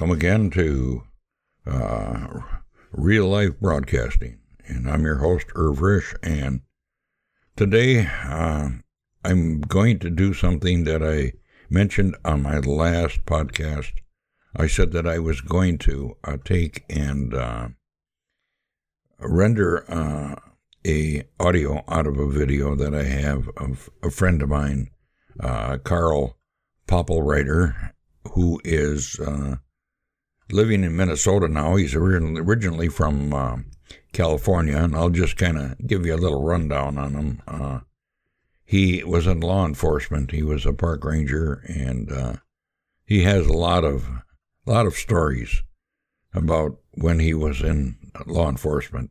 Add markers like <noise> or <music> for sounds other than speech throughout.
welcome again to uh, Real Life Broadcasting. And I'm your host, Irv Risch. And today uh, I'm going to do something that I mentioned on my last podcast. I said that I was going to uh, take and uh, render uh, a audio out of a video that I have of a friend of mine, uh, Carl Popplewriter, who is uh, living in Minnesota now. He's originally from uh, California, and I'll just kind of give you a little rundown on him. Uh, he was in law enforcement. He was a park ranger, and uh, he has a lot of a lot of stories about when he was in law enforcement.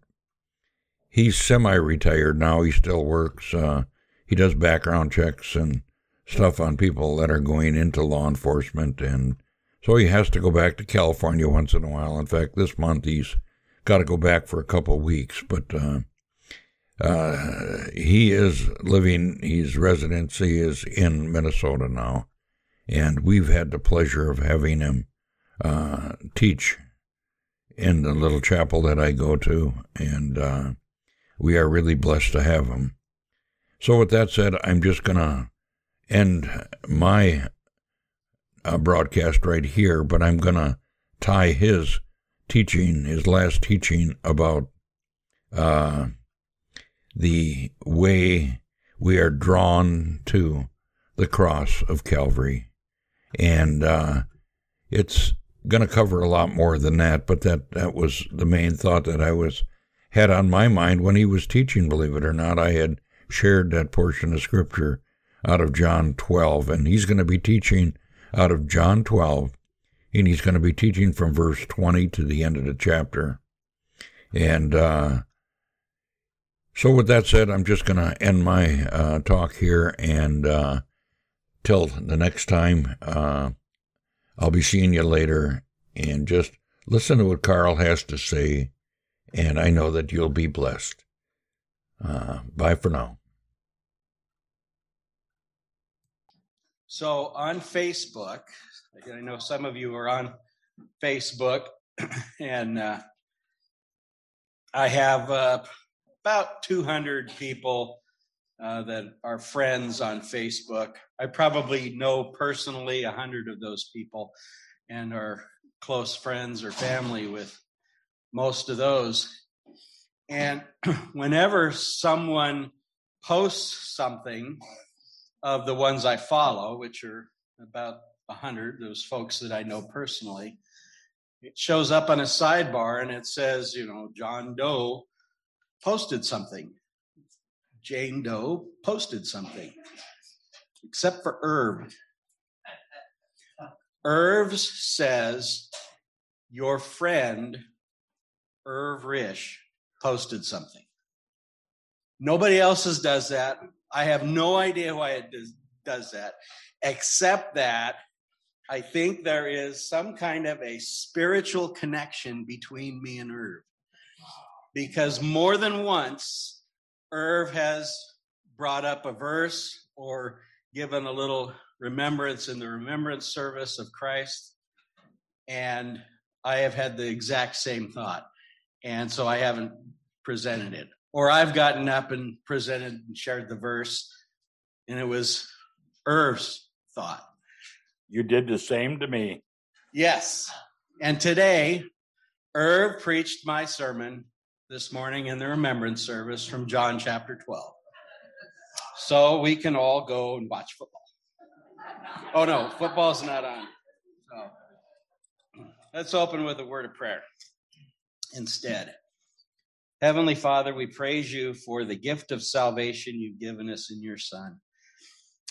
He's semi-retired now. He still works. Uh, he does background checks and stuff on people that are going into law enforcement. And so he has to go back to California once in a while. In fact, this month he's got to go back for a couple of weeks. But uh, uh, he is living, his residency is in Minnesota now. And we've had the pleasure of having him uh, teach in the little chapel that I go to. And uh, we are really blessed to have him. So, with that said, I'm just going to end my uh, broadcast right here, but I'm going to tie his teaching, his last teaching about uh, the way we are drawn to the cross of Calvary. And uh, it's going to cover a lot more than that, but that, that was the main thought that I was had on my mind when he was teaching, believe it or not. I had shared that portion of scripture out of John 12, and he's going to be teaching out of John 12, and he's going to be teaching from verse 20 to the end of the chapter. And uh, so, with that said, I'm just going to end my uh, talk here, and uh, till the next time, uh, I'll be seeing you later, and just listen to what Carl has to say, and I know that you'll be blessed. Uh, bye for now. So on Facebook, I know some of you are on Facebook, <clears throat> and uh, I have uh, about 200 people uh, that are friends on Facebook. I probably know personally 100 of those people and are close friends or family with most of those. And <clears throat> whenever someone posts something, of the ones I follow, which are about a hundred, those folks that I know personally, it shows up on a sidebar and it says, you know, John Doe posted something. Jane Doe posted something, except for Irv. Irv's says, your friend Irv Risch posted something. Nobody else's does that. I have no idea why it does, does that, except that I think there is some kind of a spiritual connection between me and Irv. Because more than once, Irv has brought up a verse or given a little remembrance in the remembrance service of Christ. And I have had the exact same thought. And so I haven't presented it or I've gotten up and presented and shared the verse, and it was Irv's thought. You did the same to me. Yes. And today, Irv preached my sermon this morning in the remembrance service from John chapter 12. So we can all go and watch football. Oh, no, football's not on. So let's open with a word of prayer instead. Heavenly Father, we praise you for the gift of salvation you've given us in your Son.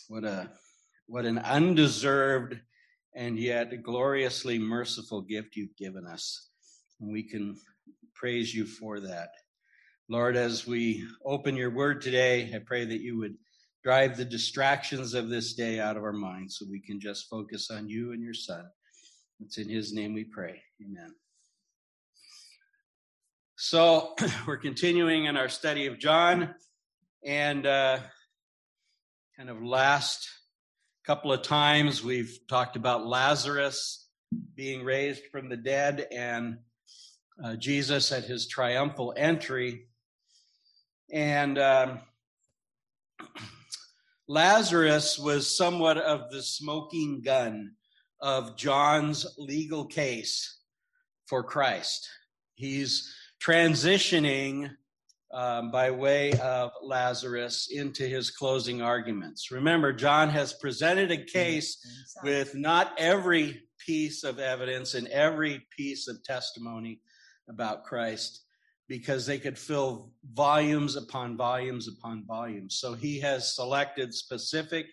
What a what an undeserved and yet gloriously merciful gift you've given us. And we can praise you for that. Lord, as we open your word today, I pray that you would drive the distractions of this day out of our minds so we can just focus on you and your Son. It's in his name we pray. Amen. So <clears throat> we're continuing in our study of John, and uh, kind of last couple of times we've talked about Lazarus being raised from the dead and uh, Jesus at his triumphal entry. And um, <clears throat> Lazarus was somewhat of the smoking gun of John's legal case for Christ. He's transitioning um, by way of Lazarus into his closing arguments. Remember, John has presented a case with not every piece of evidence and every piece of testimony about Christ because they could fill volumes upon volumes upon volumes. So he has selected specific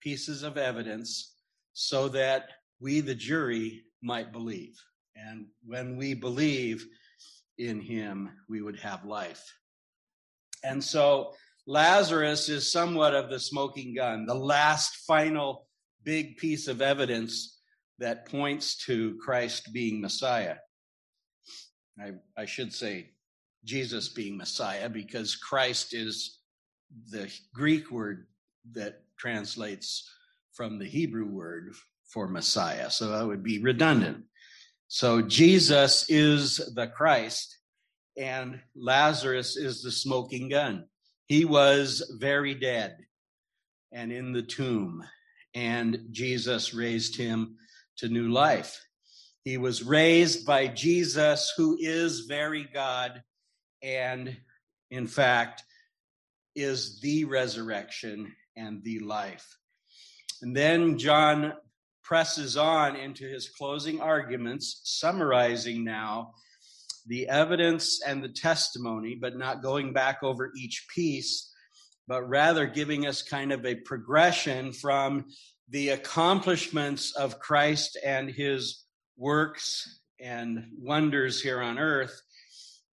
pieces of evidence so that we, the jury, might believe. And when we believe in him, we would have life. And so Lazarus is somewhat of the smoking gun, the last final big piece of evidence that points to Christ being Messiah. I, I should say Jesus being Messiah because Christ is the Greek word that translates from the Hebrew word for Messiah. So that would be redundant. So Jesus is the Christ and Lazarus is the smoking gun. He was very dead and in the tomb, and Jesus raised him to new life. He was raised by Jesus, who is very God, and in fact, is the resurrection and the life. And then John presses on into his closing arguments, summarizing now the evidence and the testimony, but not going back over each piece, but rather giving us kind of a progression from the accomplishments of Christ and his works and wonders here on earth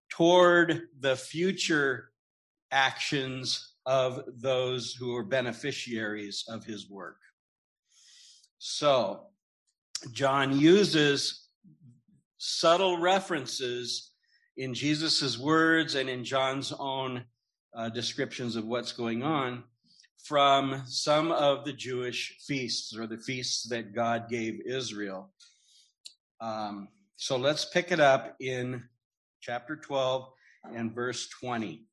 toward the future actions of those who are beneficiaries of his work. So, John uses subtle references in Jesus's words and in John's own uh, descriptions of what's going on from some of the Jewish feasts or the feasts that God gave Israel. Um, so let's pick it up in chapter 12 and verse 20.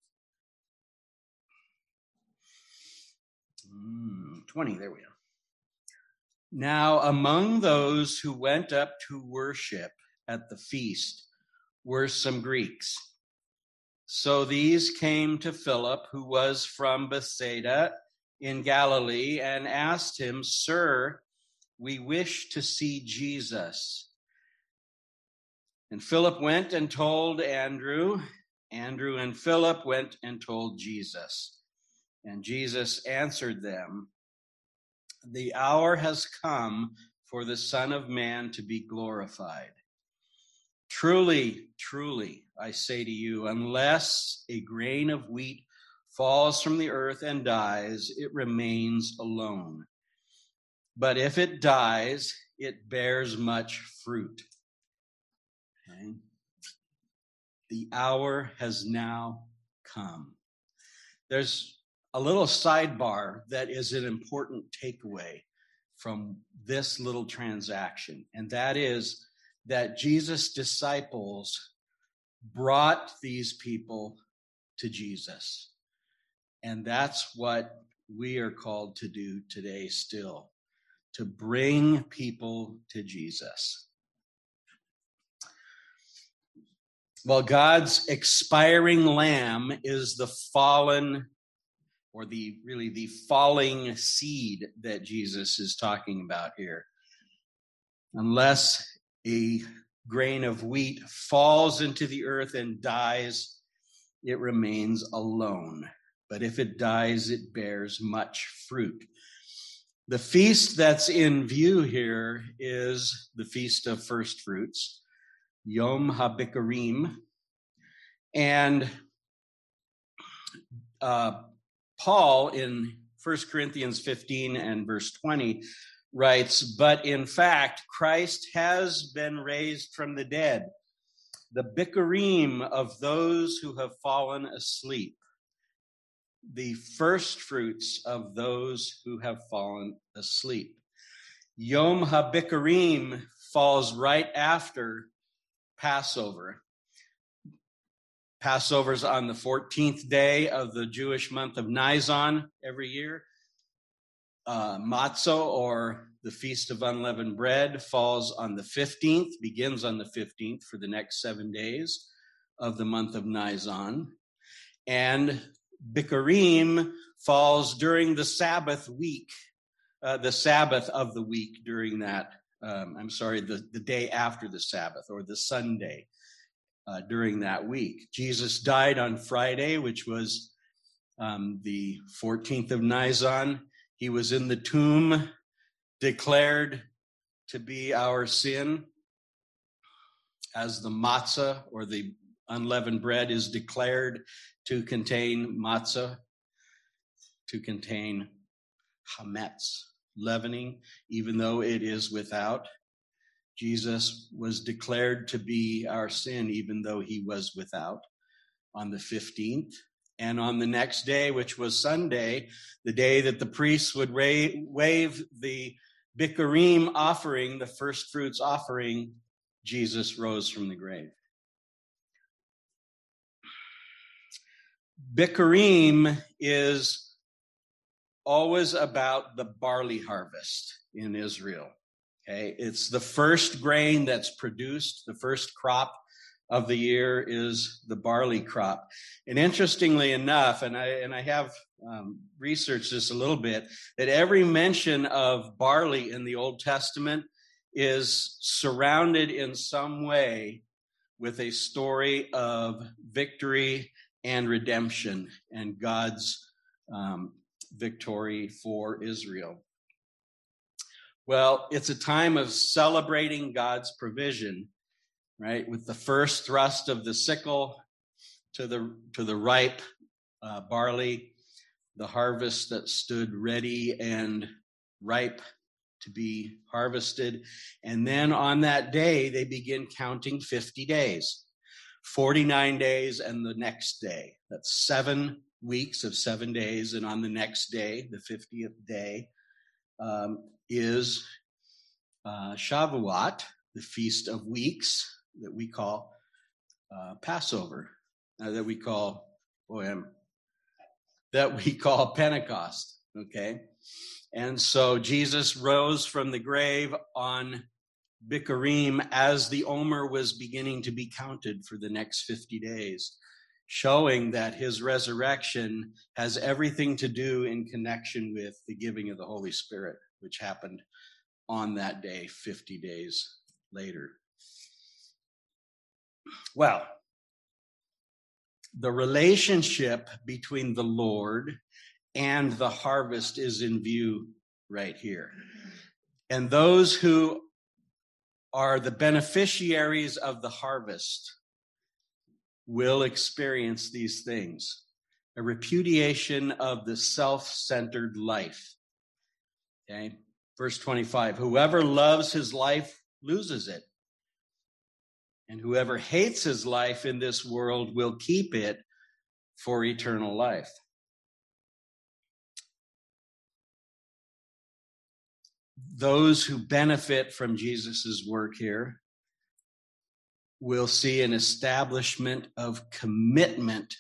Mm, 20, there we are. Now, among those who went up to worship at the feast were some Greeks. So these came to Philip, who was from Bethsaida in Galilee, and asked him, Sir, we wish to see Jesus. And Philip went and told Andrew. Andrew and Philip went and told Jesus. And Jesus answered them, The hour has come for the Son of Man to be glorified. Truly, truly, I say to you, unless a grain of wheat falls from the earth and dies, it remains alone. But if it dies, it bears much fruit. Okay? The hour has now come. There's a little sidebar that is an important takeaway from this little transaction, and that is that Jesus' disciples brought these people to Jesus. And that's what we are called to do today still to bring people to Jesus. Well, God's expiring lamb is the fallen or the really the falling seed that Jesus is talking about here. Unless a grain of wheat falls into the earth and dies, it remains alone. But if it dies, it bears much fruit. The feast that's in view here is the Feast of First Fruits, Yom HaBikurim. And uh, Paul in 1 Corinthians 15 and verse 20 writes, But in fact, Christ has been raised from the dead, the bikurim of those who have fallen asleep, the first fruits of those who have fallen asleep. Yom HaBikurim falls right after Passover. Passover's on the 14th day of the Jewish month of Nisan every year. Uh, Matzah, or the Feast of Unleavened Bread, falls on the 15th, begins on the 15th for the next seven days of the month of Nisan. And Bikurim falls during the Sabbath week, uh, the Sabbath of the week during that, um, I'm sorry, the, the day after the Sabbath or the Sunday uh, during that week. Jesus died on Friday, which was um, the 14th of Nisan. He was in the tomb, declared to be our sin, as the matzah or the unleavened bread is declared to contain matzah, to contain hametz, leavening, even though it is without. Jesus was declared to be our sin, even though he was without on the 15th. And on the next day, which was Sunday, the day that the priests would ra- wave the Bikurim offering, the first fruits offering, Jesus rose from the grave. Bikurim is always about the barley harvest in Israel. Okay, it's the first grain that's produced, the first crop of the year is the barley crop. And interestingly enough, and I and I have um, researched this a little bit, that every mention of barley in the Old Testament is surrounded in some way with a story of victory and redemption and God's um, victory for Israel. Well, it's a time of celebrating God's provision, right? With the first thrust of the sickle to the to the ripe uh, barley, the harvest that stood ready and ripe to be harvested, and then on that day they begin counting 50 days, 49 days, and the next day. That's seven weeks of seven days, and on the next day, the 50th day. Um, is uh, Shavuot, the Feast of Weeks that we call uh, Passover, uh, that we call, boy, I'm, that we call Pentecost. Okay. And so Jesus rose from the grave on Bikurim as the Omer was beginning to be counted for the next 50 days, showing that his resurrection has everything to do in connection with the giving of the Holy Spirit which happened on that day 50 days later. Well, the relationship between the Lord and the harvest is in view right here. And those who are the beneficiaries of the harvest will experience these things a repudiation of the self centered life Okay. Verse 25 Whoever loves his life loses it. And whoever hates his life in this world will keep it for eternal life. Those who benefit from Jesus' work here will see an establishment of commitment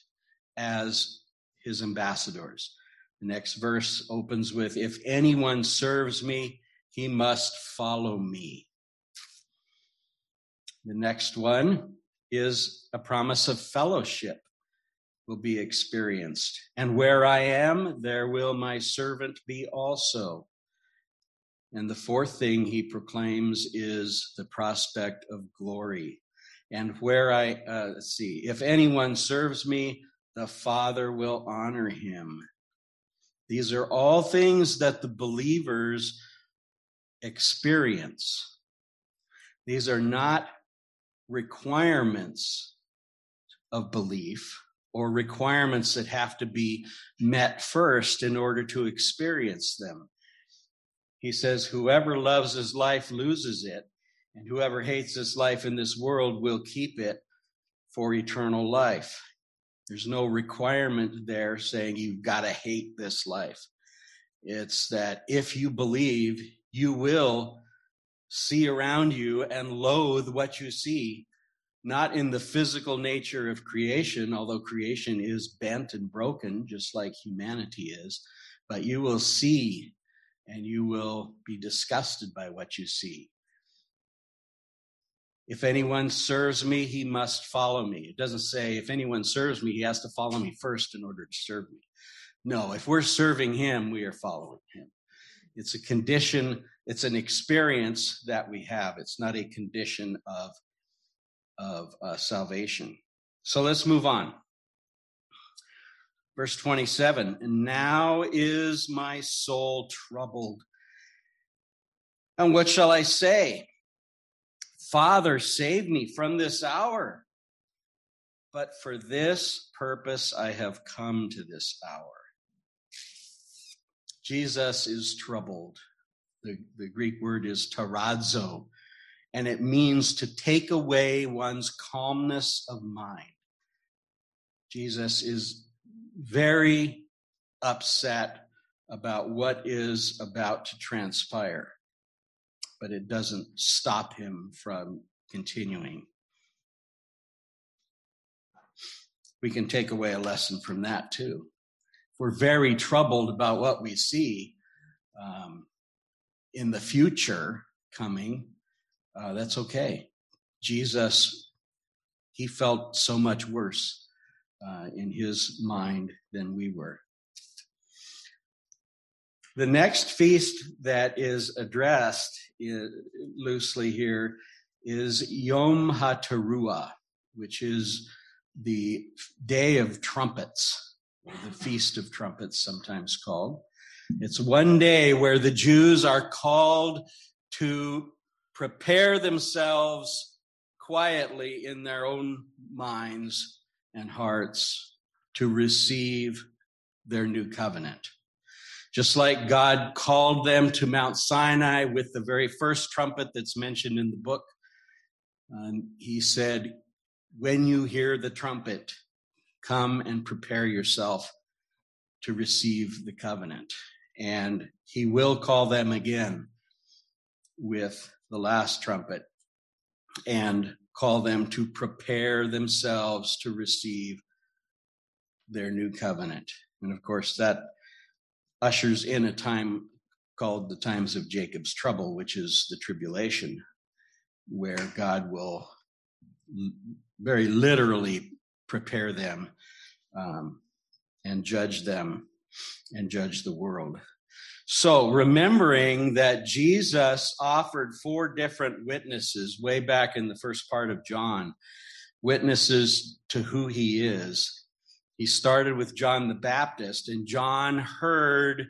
as his ambassadors. The next verse opens with If anyone serves me, he must follow me. The next one is a promise of fellowship will be experienced. And where I am, there will my servant be also. And the fourth thing he proclaims is the prospect of glory. And where I, uh, see, if anyone serves me, the Father will honor him. These are all things that the believers experience. These are not requirements of belief or requirements that have to be met first in order to experience them. He says, Whoever loves his life loses it, and whoever hates his life in this world will keep it for eternal life. There's no requirement there saying you've got to hate this life. It's that if you believe, you will see around you and loathe what you see, not in the physical nature of creation, although creation is bent and broken, just like humanity is, but you will see and you will be disgusted by what you see. If anyone serves me, he must follow me. It doesn't say if anyone serves me, he has to follow me first in order to serve me. No, if we're serving him, we are following him. It's a condition, it's an experience that we have. It's not a condition of, of uh, salvation. So let's move on. Verse 27 And now is my soul troubled. And what shall I say? Father, save me from this hour. But for this purpose I have come to this hour. Jesus is troubled. The, the Greek word is taradzo, and it means to take away one's calmness of mind. Jesus is very upset about what is about to transpire, but it doesn't stop him from continuing. We can take away a lesson from that too If we're very troubled about what we see um, in the future coming, uh, that's okay. Jesus, he felt so much worse uh, in his mind than we were. The next feast that is addressed loosely here is Yom HaTeruah, which is the day of trumpets the Feast of Trumpets, sometimes called. It's one day where the Jews are called to prepare themselves quietly in their own minds and hearts to receive their new covenant. Just like God called them to Mount Sinai with the very first trumpet that's mentioned in the book, um, he said, When you hear the trumpet, come and prepare yourself to receive the covenant. And he will call them again with the last trumpet and call them to prepare themselves to receive their new covenant. And of course, that ushers in a time called the times of Jacob's trouble, which is the tribulation, where God will very literally prepare them um, and judge them and judge the world. So, remembering that Jesus offered four different witnesses way back in the first part of John, witnesses to who he is. He started with John the Baptist, and John heard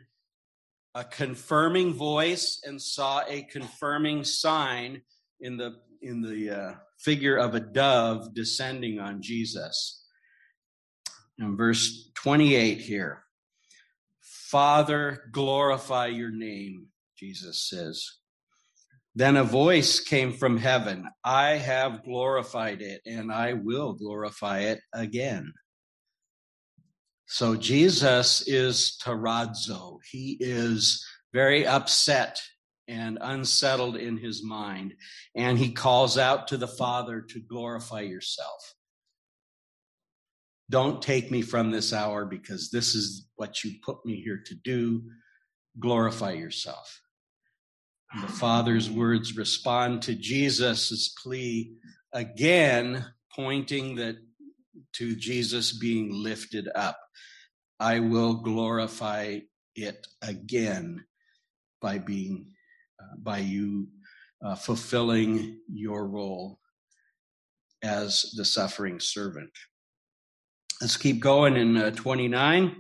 a confirming voice and saw a confirming sign in the in the uh, figure of a dove descending on Jesus. In verse 28 here, Father, glorify your name, Jesus says. Then a voice came from heaven I have glorified it, and I will glorify it again. So Jesus is taradzo. He is very upset and unsettled in his mind. And he calls out to the Father to glorify yourself. Don't take me from this hour because this is what you put me here to do. Glorify yourself. The Father's words respond to Jesus' plea again, pointing that to Jesus being lifted up. I will glorify it again by being uh, by you uh, fulfilling your role as the suffering servant. Let's keep going in uh, 29.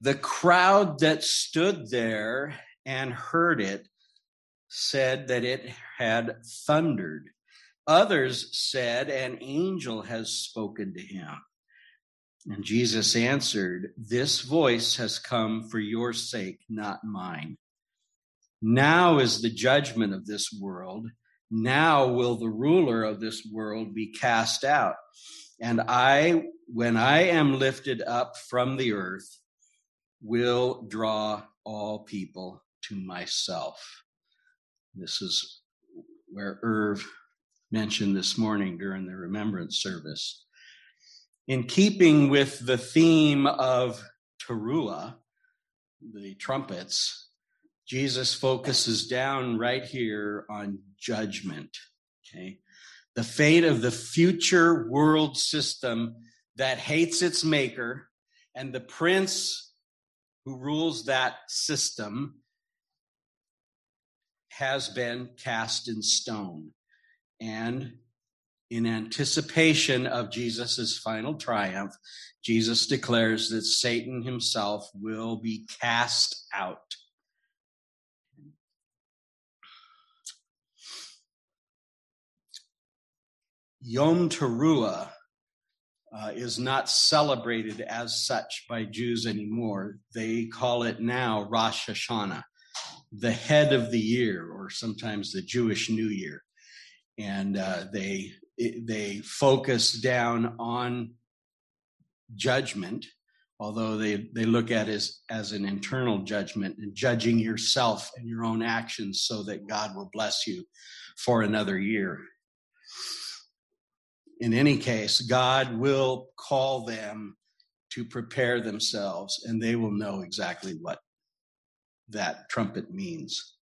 The crowd that stood there and heard it said that it had thundered. Others said, An angel has spoken to him. And Jesus answered, This voice has come for your sake, not mine. Now is the judgment of this world. Now will the ruler of this world be cast out. And I, when I am lifted up from the earth, will draw all people to myself. This is where Irv mentioned this morning during the remembrance service. In keeping with the theme of Teruah, the trumpets, Jesus focuses down right here on judgment. Okay. The fate of the future world system that hates its maker and the prince who rules that system has been cast in stone. And in anticipation of Jesus' final triumph, Jesus declares that Satan himself will be cast out. Yom Teruah uh, is not celebrated as such by Jews anymore. They call it now Rosh Hashanah, the head of the year, or sometimes the Jewish New Year. And uh, they they focus down on judgment, although they, they look at it as, as an internal judgment and judging yourself and your own actions so that God will bless you for another year in any case, God will call them to prepare themselves, and they will know exactly what that trumpet means.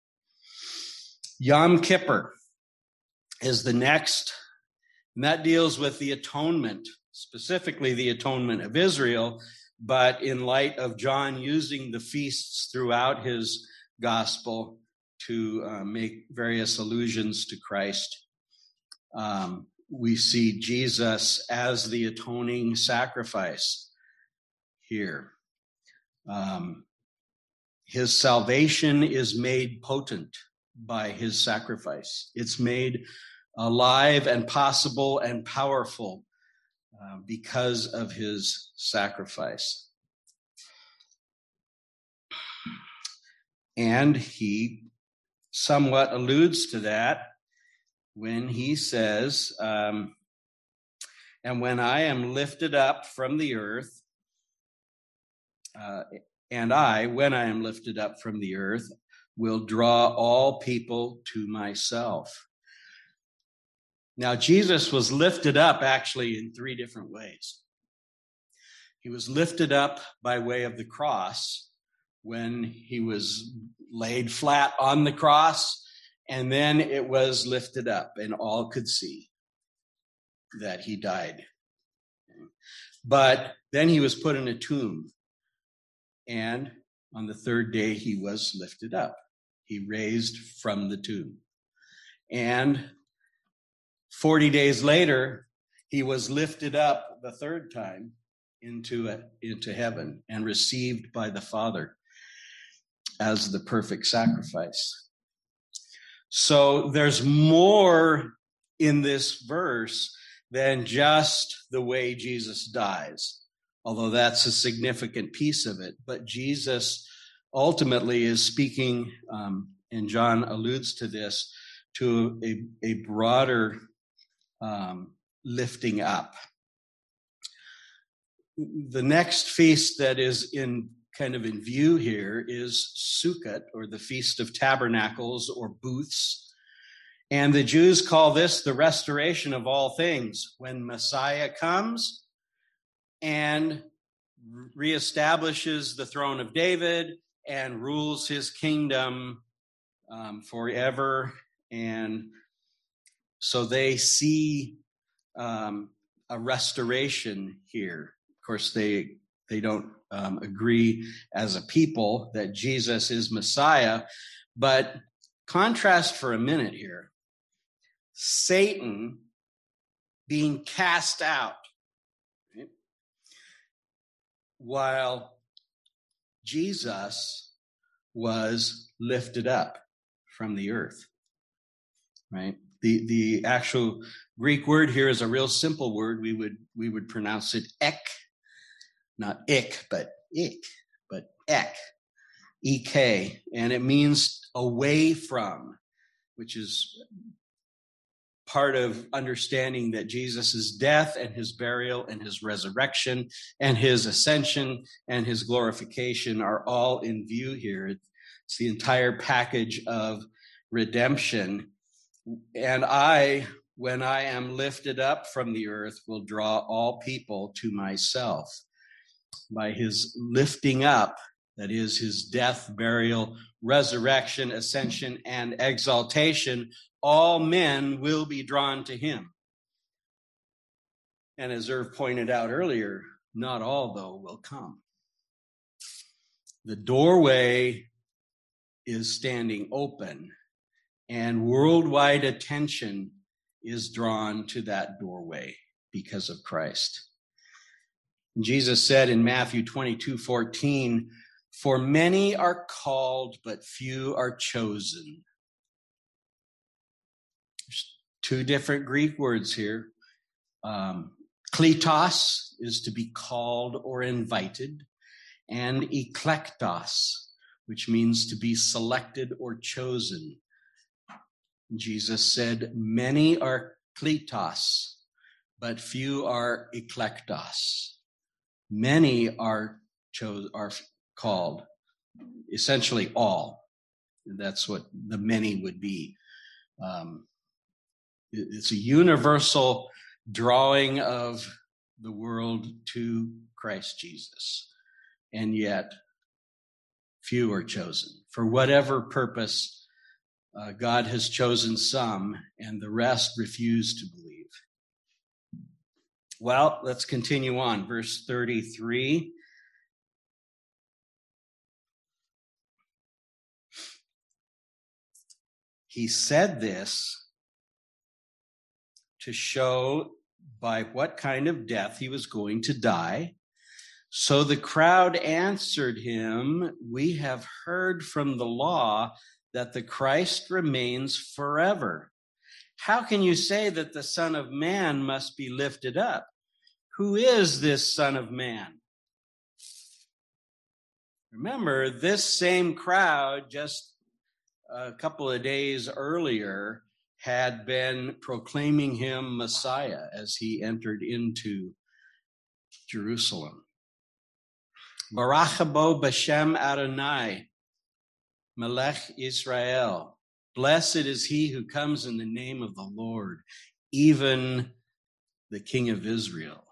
Yom Kippur is the next, and that deals with the atonement, specifically the atonement of Israel. But in light of John using the feasts throughout his gospel to uh, make various allusions to Christ, um, we see Jesus as the atoning sacrifice here. Um, his salvation is made potent by his sacrifice. It's made alive and possible and powerful uh, because of his sacrifice. And he somewhat alludes to that when he says, um, And when I am lifted up from the earth, uh, and I, when I am lifted up from the earth, will draw all people to myself. Now, Jesus was lifted up actually in three different ways. He was lifted up by way of the cross when he was laid flat on the cross and then it was lifted up, and all could see that he died. But then he was put in a tomb. And on the third day, he was lifted up. He raised from the tomb. And 40 days later, he was lifted up the third time into, a, into heaven and received by the Father as the perfect sacrifice. So there's more in this verse than just the way Jesus dies, although that's a significant piece of it. But Jesus ultimately is speaking, um, and John alludes to this, to a, a broader um, lifting up. The next feast that is in kind of in view here is Sukkot, or the Feast of Tabernacles, or booths. And the Jews call this the restoration of all things. When Messiah comes and reestablishes the throne of David and rules his kingdom um, forever. And so they see um, a restoration here. Of course, they they don't um, agree as a people that Jesus is Messiah. But contrast for a minute here Satan being cast out, right? while Jesus was lifted up from the earth, right? The, the actual Greek word here is a real simple word. We would, we would pronounce it ek, not ik, but ik, but ek, ek, and it means away from, which is part of understanding that Jesus' death and his burial and his resurrection and his ascension and his glorification are all in view here. It's the entire package of redemption. And I, when I am lifted up from the earth, will draw all people to myself. By his lifting up, that is, his death, burial, resurrection, ascension, and exaltation, all men will be drawn to him. And as Irv pointed out earlier, not all, though, will come. The doorway is standing open, and worldwide attention is drawn to that doorway because of Christ. Jesus said in Matthew 22 14, For many are called, but few are chosen. There's two different Greek words here. Um, kletos is to be called or invited, and eklektos, which means to be selected or chosen. Jesus said, Many are kletos, but few are eklektos. Many are chose are called, essentially all. That's what the many would be. Um, it's a universal drawing of the world to Christ Jesus. And yet, few are chosen. For whatever purpose, uh, God has chosen some, and the rest refuse to believe. Well, let's continue on. Verse 33. He said this to show by what kind of death he was going to die. So the crowd answered him, We have heard from the law that the Christ remains forever. How can you say that the Son of Man must be lifted up? Who is this Son of Man? Remember, this same crowd just a couple of days earlier had been proclaiming him Messiah as he entered into Jerusalem. Barachabo Bashem Adonai, Melech Israel. Blessed is he who comes in the name of the Lord, even the King of Israel.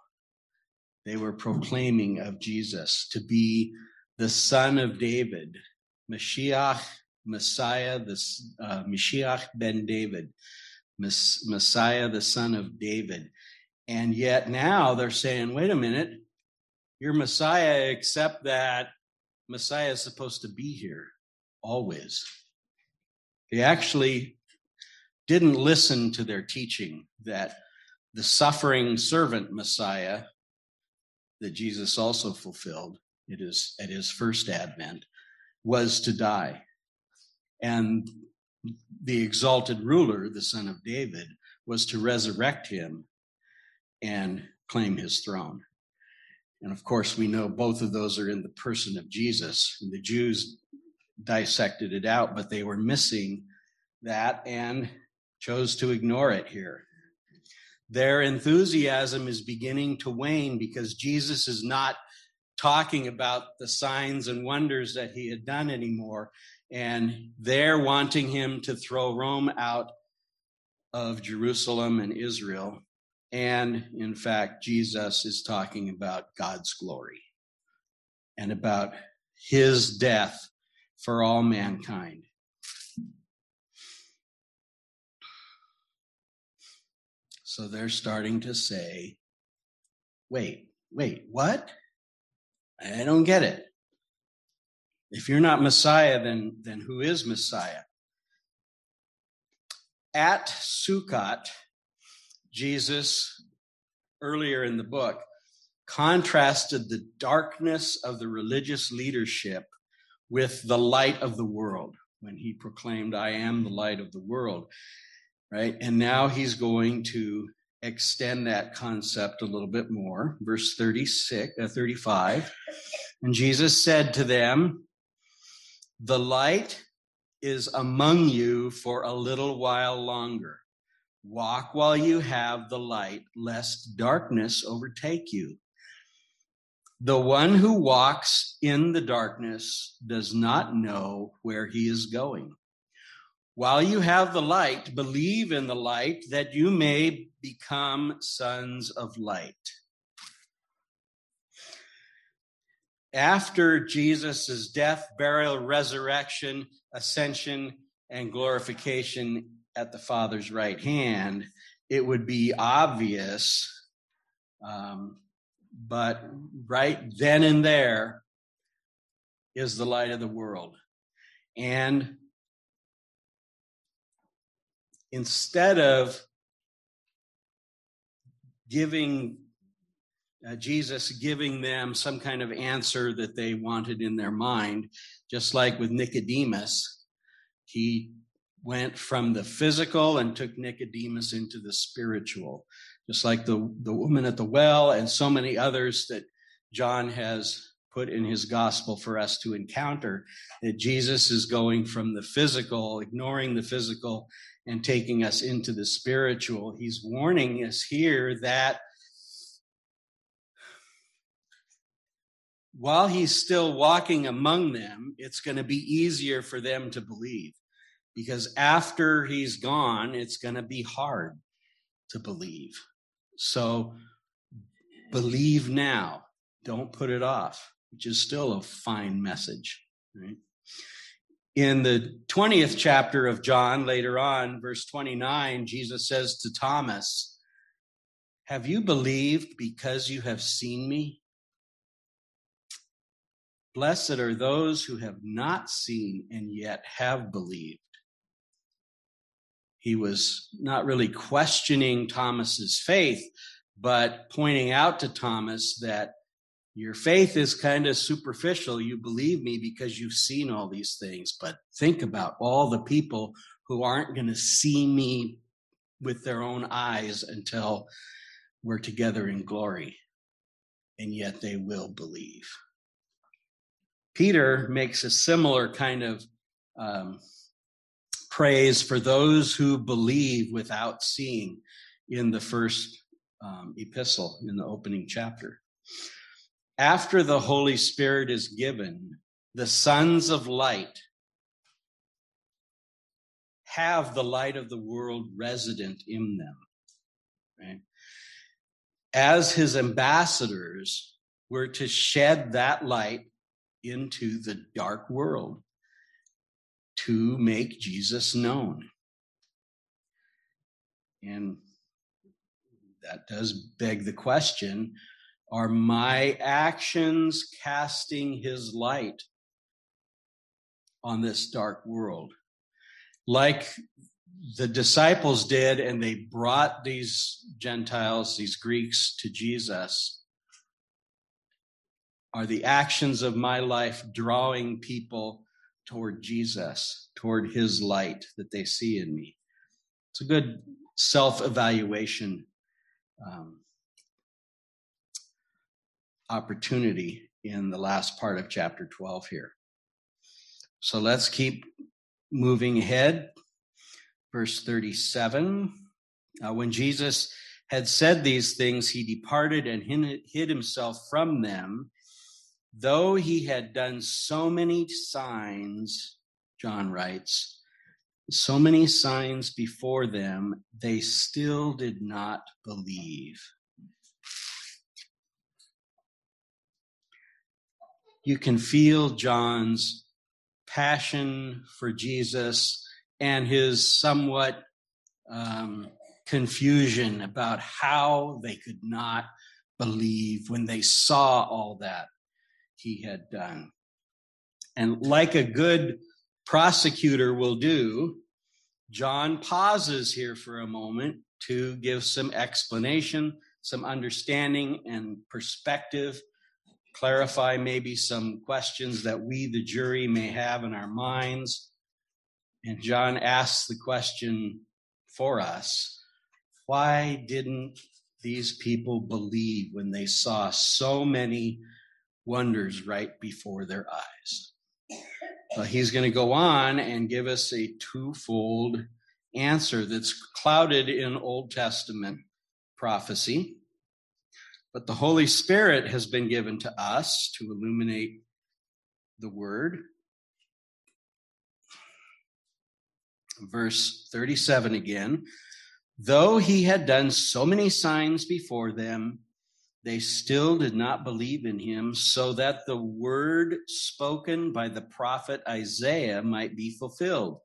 They were proclaiming of Jesus to be the son of David, Mashiach Messiah, the uh, Mashiach ben David, Messiah, the son of David. And yet now they're saying, wait a minute, you're Messiah, except that Messiah is supposed to be here always. They actually didn't listen to their teaching that the suffering servant Messiah that Jesus also fulfilled it is at his first advent was to die and the exalted ruler, the son of David, was to resurrect him and claim his throne. And of course, we know both of those are in the person of Jesus. And the Jews dissected it out, but they were missing that and chose to ignore it here. Their enthusiasm is beginning to wane because Jesus is not talking about the signs and wonders that he had done anymore and they're wanting him to throw Rome out of Jerusalem and Israel. And in fact, Jesus is talking about God's glory and about his death for all mankind. So they're starting to say, wait, wait, what? I don't get it. If you're not Messiah, then, then who is Messiah? At Sukkot, Jesus, earlier in the book, contrasted the darkness of the religious leadership with the light of the world when he proclaimed, I am the light of the world. Right? And now he's going to extend that concept a little bit more. Verse 36, uh, 35. And Jesus said to them, the light is among you for a little while longer. Walk while you have the light, lest darkness overtake you. The one who walks in the darkness does not know where he is going. while you have the light, believe in the light that you may become sons of light. After Jesus' death, burial, resurrection, ascension, and glorification at the Father's right hand, it would be obvious, um, but right then and there is the light of the world. And instead of giving uh, Jesus giving them some kind of answer that they wanted in their mind, just like with Nicodemus, he went from the physical and took Nicodemus into the spiritual, just like the, the woman at the well and so many others that John has put in his gospel for us to encounter that Jesus is going from the physical, ignoring the physical, and taking us into the spiritual. He's warning us here that while he's still walking among them, it's going to be easier for them to believe because after he's gone, it's going to be hard to believe. So believe now, don't put it off, which is still a fine message. Right? In the 20th chapter of John, later on, verse 29, Jesus says to Thomas, Have you believed because you have seen me? Blessed are those who have not seen and yet have believed. He was not really questioning Thomas's faith, but pointing out to Thomas that your faith is kind of superficial. You believe me because you've seen all these things, but think about all the people who aren't going to see me with their own eyes until we're together in glory, and yet they will believe. Peter makes a similar kind of um, praise for those who believe without seeing in the first um, epistle, in the opening chapter after the Holy Spirit is given, the sons of light have the light of the world resident in them. Right? As his ambassadors, were to shed that light into the dark world to make Jesus known. And that does beg the question are my actions casting his light on this dark world? Like the disciples did, and they brought these Gentiles, these Greeks, to Jesus. Are the actions of my life drawing people toward Jesus, toward his light that they see in me? It's a good self evaluation um, opportunity in the last part of chapter 12 here. So let's keep moving ahead. Verse 37 uh, When Jesus had said these things, he departed and hid himself from them. Though he had done so many signs, John writes, so many signs before them, they still did not believe. you can feel John's passion for Jesus and his somewhat um, confusion about how they could not believe when they saw all that he had done. And like a good prosecutor will do, John pauses here for a moment to give some explanation, some understanding, and perspective clarify maybe some questions that we, the jury, may have in our minds. And John asks the question for us why didn't these people believe when they saw so many wonders right before their eyes? Well, he's going to go on and give us a twofold answer that's clouded in Old Testament prophecy. But the Holy Spirit has been given to us to illuminate the word. Verse 37 again. Though he had done so many signs before them, they still did not believe in him, so that the word spoken by the prophet Isaiah might be fulfilled.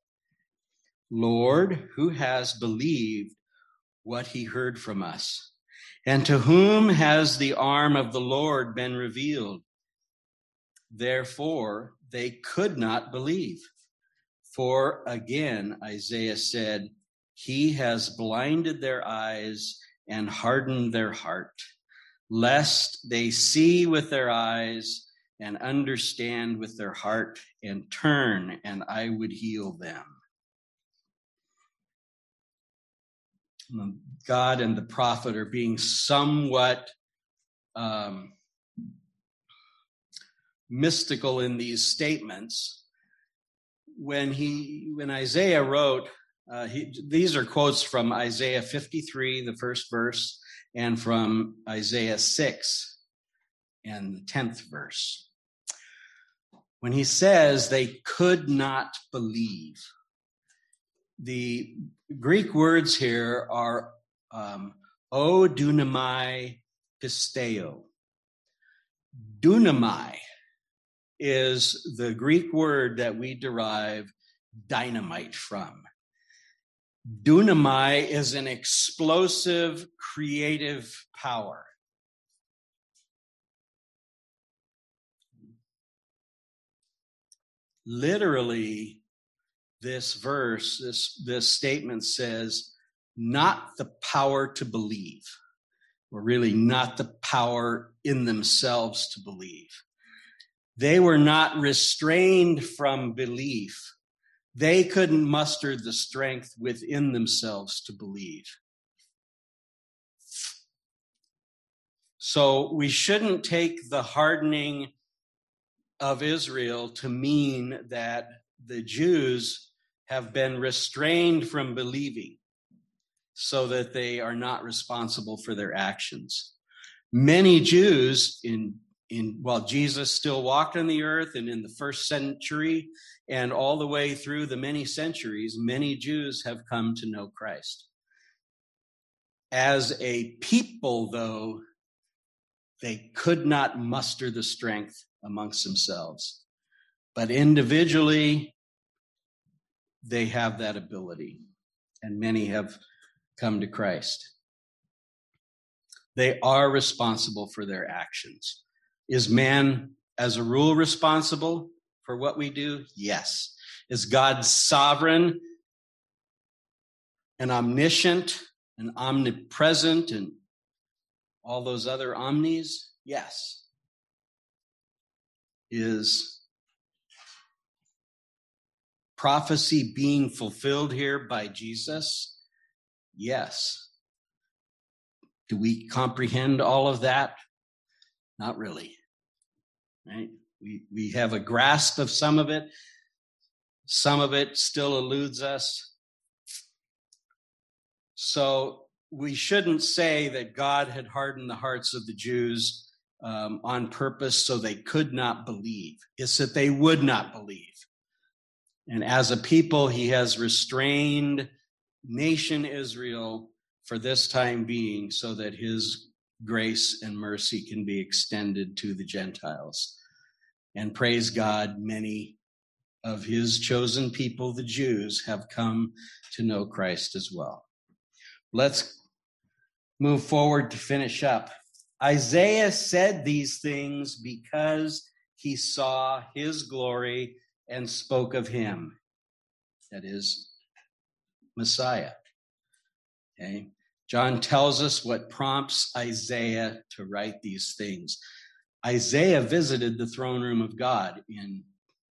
Lord, who has believed what he heard from us? And to whom has the arm of the Lord been revealed? Therefore, they could not believe. For again, Isaiah said, He has blinded their eyes and hardened their heart, lest they see with their eyes and understand with their heart and turn, and I would heal them. God and the prophet are being somewhat um, mystical in these statements. When he, when Isaiah wrote, uh, he, these are quotes from Isaiah 53, the first verse, and from Isaiah 6 and the 10th verse. When he says they could not believe, the Greek words here are um, o dunamai pisteo. Dunamai is the Greek word that we derive dynamite from. Dunamai is an explosive, creative power. Literally, this verse, this, this statement says, not the power to believe, or really not the power in themselves to believe. They were not restrained from belief. They couldn't muster the strength within themselves to believe. So we shouldn't take the hardening of Israel to mean that the Jews have been restrained from believing so that they are not responsible for their actions. Many Jews in in while Jesus still walked on the earth and in the first century and all the way through the many centuries, many Jews have come to know Christ. As a people, though, they could not muster the strength amongst themselves. But individually, they have that ability, and many have come to Christ. They are responsible for their actions. Is man, as a rule, responsible for what we do? Yes. Is God sovereign and omniscient and omnipresent and all those other omnis? Yes. Is prophecy being fulfilled here by Jesus? Yes. Do we comprehend all of that? Not really. Right? We, we have a grasp of some of it. Some of it still eludes us. So we shouldn't say that God had hardened the hearts of the Jews um, on purpose so they could not believe. It's that they would not believe. And as a people, he has restrained nation Israel for this time being so that his grace and mercy can be extended to the Gentiles. And praise God, many of his chosen people, the Jews, have come to know Christ as well. Let's move forward to finish up. Isaiah said these things because he saw his glory and spoke of him. That is Messiah. Okay. John tells us what prompts Isaiah to write these things. Isaiah visited the throne room of God in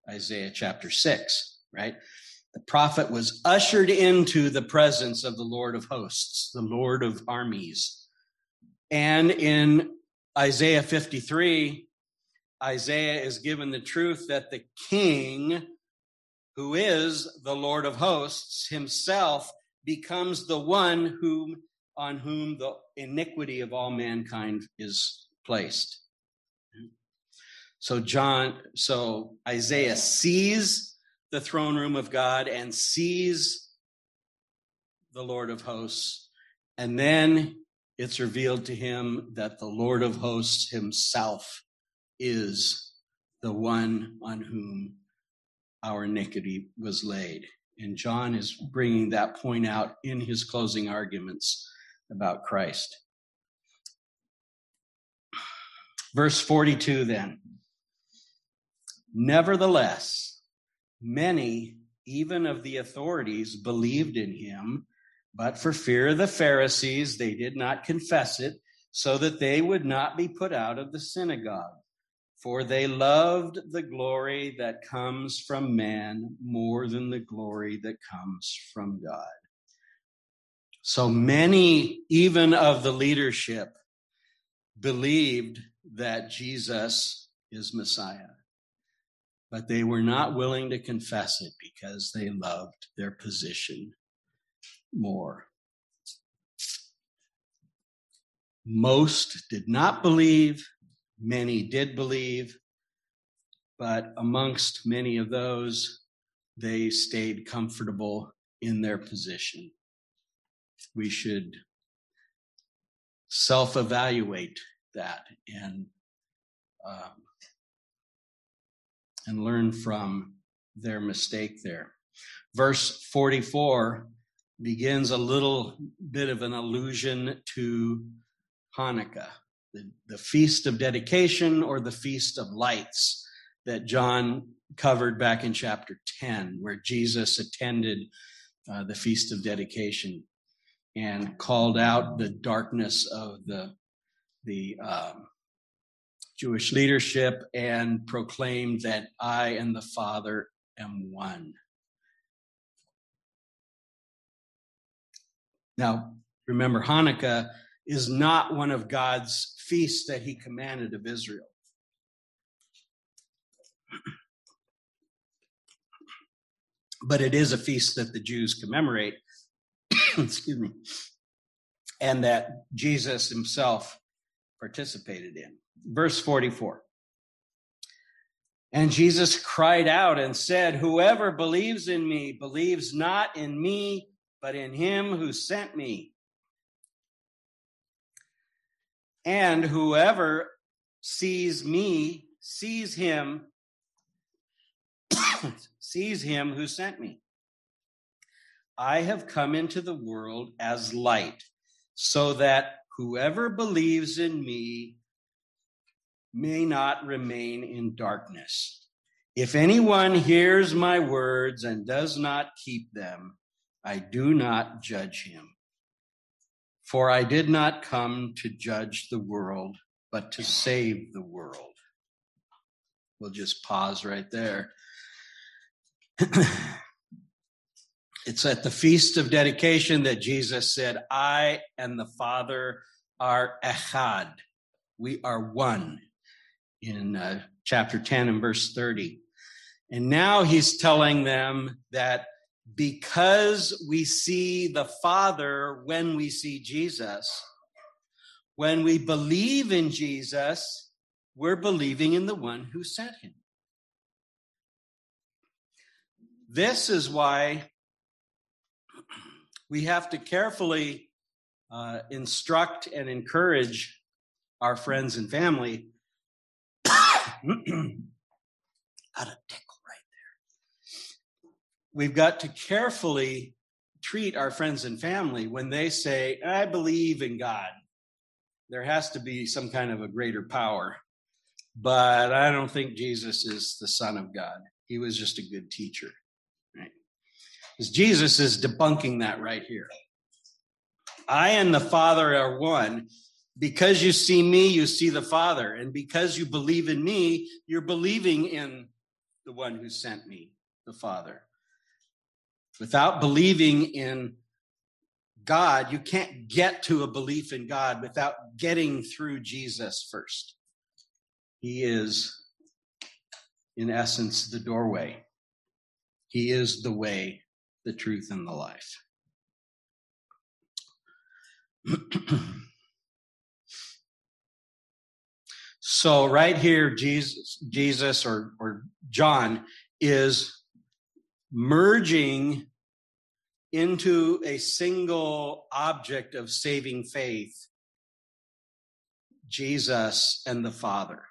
Isaiah chapter 6, right? The prophet was ushered into the presence of the Lord of hosts, the Lord of armies. And in Isaiah 53, Isaiah is given the truth that the king, who is the Lord of hosts himself, becomes the one whom on whom the iniquity of all mankind is placed. So John, so Isaiah sees the throne room of God and sees the Lord of hosts. And then it's revealed to him that the Lord of hosts himself is the one on whom our iniquity was laid. And John is bringing that point out in his closing arguments about Christ. Verse 42 then. Nevertheless, many, even of the authorities, believed in him, but for fear of the Pharisees, they did not confess it, so that they would not be put out of the synagogue. For they loved the glory that comes from man more than the glory that comes from God. So many, even of the leadership, believed that Jesus is Messiah, but they were not willing to confess it because they loved their position more. Most did not believe, many did believe, but amongst many of those, they stayed comfortable in their position. We should self evaluate that and um, and learn from their mistake there. Verse 44 begins a little bit of an allusion to Hanukkah, the, the feast of dedication or the feast of lights that John covered back in chapter 10, where Jesus attended uh, the feast of dedication and called out the darkness of the the um, Jewish leadership and proclaimed that I and the Father am one. Now, remember, Hanukkah is not one of God's feasts that he commanded of Israel. But it is a feast that the Jews commemorate, <coughs> excuse me, and that Jesus himself participated in. Verse 44. And Jesus cried out and said, Whoever believes in me believes not in me, but in him who sent me. And whoever sees me sees him, <coughs> sees him who sent me. I have come into the world as light, so that Whoever believes in me may not remain in darkness. If anyone hears my words and does not keep them, I do not judge him. For I did not come to judge the world, but to save the world. We'll just pause right there. <clears throat> it's at the feast of dedication that Jesus said, I and the Father are echad. We are one in uh, chapter 10 and verse 30. And now he's telling them that because we see the Father when we see Jesus, when we believe in Jesus, we're believing in the one who sent him. This is why we have to carefully uh, instruct and encourage our friends and family. <clears throat> Got a tickle right there. We've got to carefully treat our friends and family when they say, I believe in God. There has to be some kind of a greater power. But I don't think Jesus is the Son of God. He was just a good teacher. Right? Because Jesus is debunking that right here. I and the Father are one. Because you see me, you see the Father. And because you believe in me, you're believing in the one who sent me, the Father. Without believing in God, you can't get to a belief in God without getting through Jesus first. He is, in essence, the doorway. He is the way, the truth, and the life. <clears throat> so right here, Jesus, Jesus or, or John is merging into a single object of saving faith Jesus and the Father,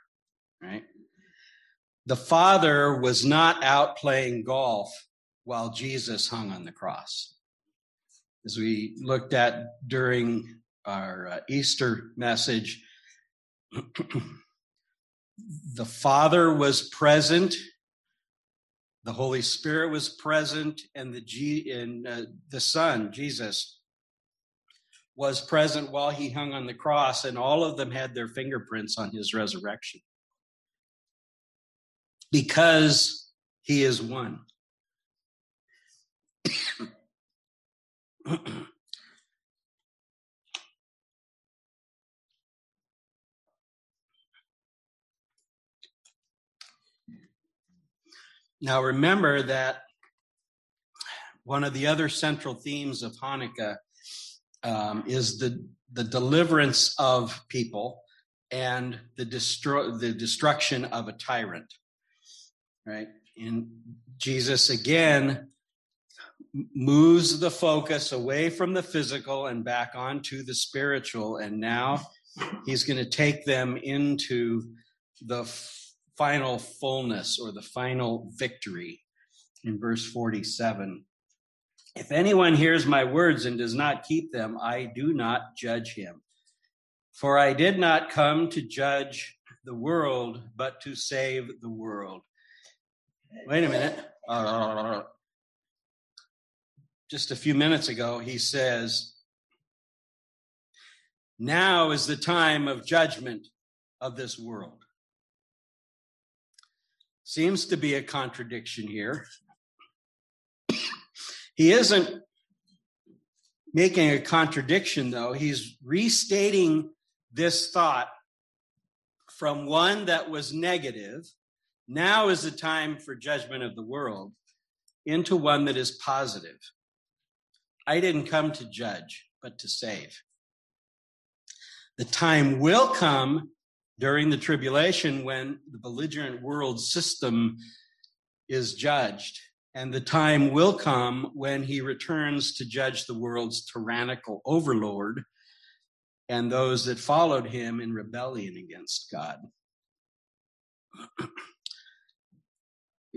right? The Father was not out playing golf while Jesus hung on the cross. As we looked at during our uh, Easter message, <clears throat> the Father was present, the Holy Spirit was present, and the G and uh, the Son, Jesus, was present while he hung on the cross, and all of them had their fingerprints on his resurrection because he is one. <coughs> Now, remember that one of the other central themes of Hanukkah um, is the, the deliverance of people and the, destroy, the destruction of a tyrant. Right? And Jesus again moves the focus away from the physical and back onto the spiritual. And now he's going to take them into the final fullness or the final victory in verse 47. If anyone hears my words and does not keep them, I do not judge him. For I did not come to judge the world, but to save the world. Wait a minute. <laughs> Just a few minutes ago, he says, Now is the time of judgment of this world. Seems to be a contradiction here. he isn't making a contradiction, though. He's restating this thought from one that was negative, now is the time for judgment of the world, into one that is positive. I didn't come to judge, but to save. The time will come during the tribulation when the belligerent world system is judged. And the time will come when he returns to judge the world's tyrannical overlord and those that followed him in rebellion against God. <clears throat>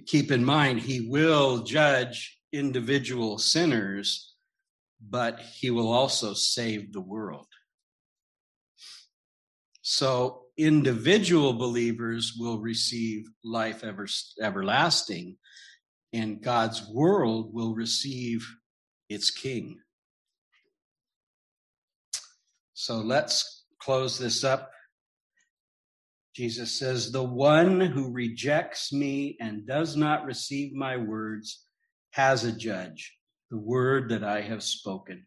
Keep in mind, he will judge individual sinners, but he will also save the world. So individual believers will receive life ever, everlasting, and God's world will receive its king. So let's close this up. Jesus says, The one who rejects me and does not receive my words has a judge. The word that I have spoken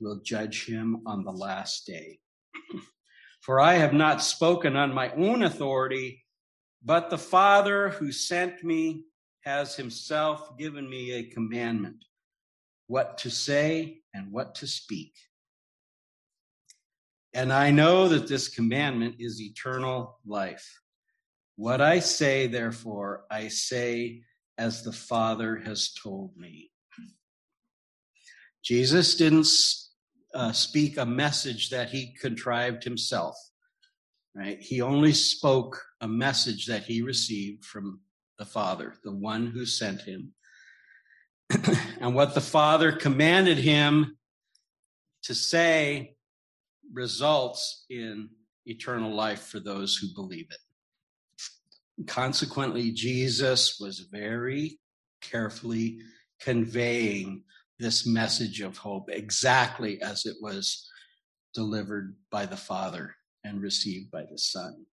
will judge him on the last day. For I have not spoken on my own authority, but the Father who sent me has himself given me a commandment what to say and what to speak. And I know that this commandment is eternal life. What I say, therefore, I say as the Father has told me. Jesus didn't uh, speak a message that he contrived himself. Right? He only spoke a message that he received from the Father, the one who sent him. <clears throat> and what the Father commanded him to say results in eternal life for those who believe it. Consequently, Jesus was very carefully conveying this message of hope exactly as it was delivered by the Father and received by the Son.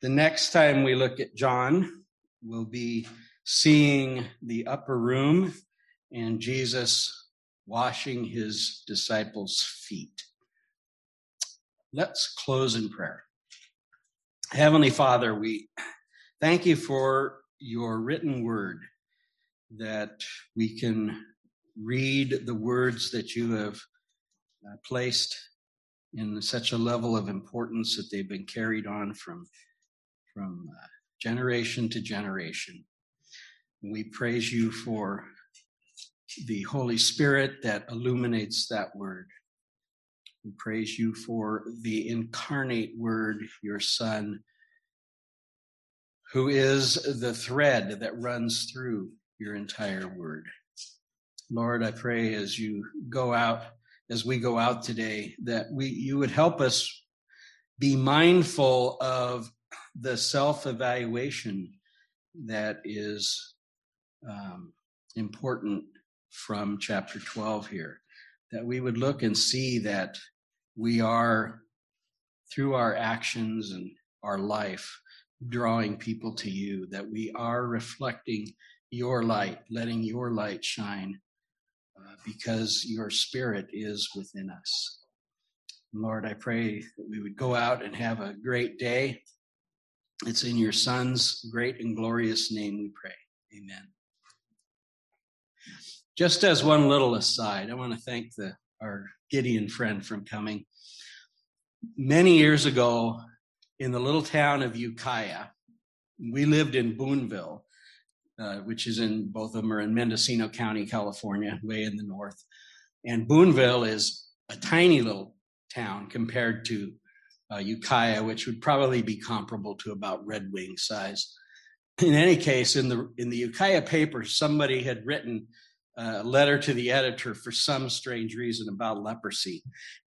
The next time we look at John, we'll be seeing the upper room and Jesus washing his disciples' feet. Let's close in prayer. Heavenly Father, we thank you for your written word that we can read the words that you have uh, placed in such a level of importance that they've been carried on from from uh, generation to generation. We praise you for the Holy Spirit that illuminates that word. We praise you for the incarnate word, your Son, who is the thread that runs through your entire word. Lord, I pray as you go out, as we go out today, that we you would help us be mindful of the self-evaluation that is um, important from chapter 12 here. That we would look and see that we are, through our actions and our life, drawing people to you, that we are reflecting your light, letting your light shine, uh, because your spirit is within us. Lord, I pray that we would go out and have a great day. It's in your Son's great and glorious name we pray. Amen. Just as one little aside, I want to thank the, our Gideon friend from coming. Many years ago, in the little town of Ukiah, we lived in Boonville, uh, which is in both of them are in Mendocino County, California, way in the north. And Boonville is a tiny little town compared to uh, Ukiah, which would probably be comparable to about Red Wing size. In any case, in the in the Ukiah paper, somebody had written a letter to the editor for some strange reason about leprosy,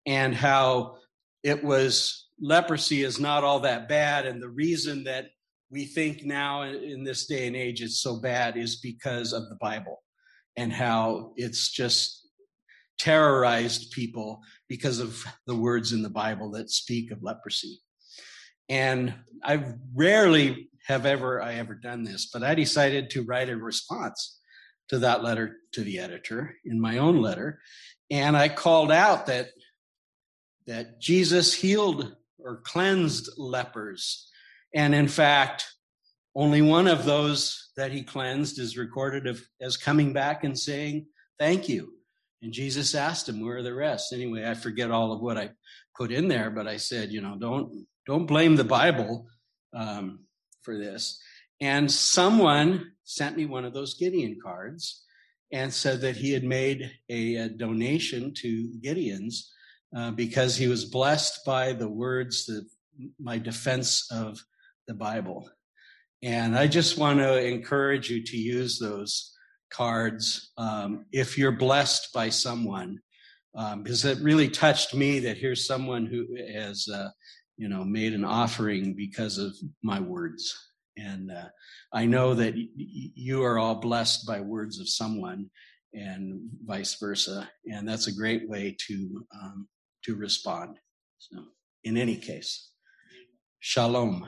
and how it was leprosy is not all that bad, and the reason that we think now in this day and age it's so bad is because of the Bible, and how it's just terrorized people because of the words in the Bible that speak of leprosy. And I rarely have ever I ever done this, but I decided to write a response to that letter to the editor in my own letter, and I called out that that Jesus healed or cleansed lepers, and in fact, only one of those that he cleansed is recorded of, as coming back and saying, "Thank you." And Jesus asked him, "Where are the rest?" Anyway, I forget all of what I put in there, but I said, you know, don't don't blame the Bible um, for this. And someone sent me one of those Gideon cards and said that he had made a, a donation to Gideon's uh, because he was blessed by the words that my defense of the Bible. And I just want to encourage you to use those cards um, if you're blessed by someone, um, because it really touched me that here's someone who has, uh, you know, made an offering because of my words. And uh, I know that y- you are all blessed by words of someone, and vice versa. And that's a great way to um, to respond. So, in any case, shalom.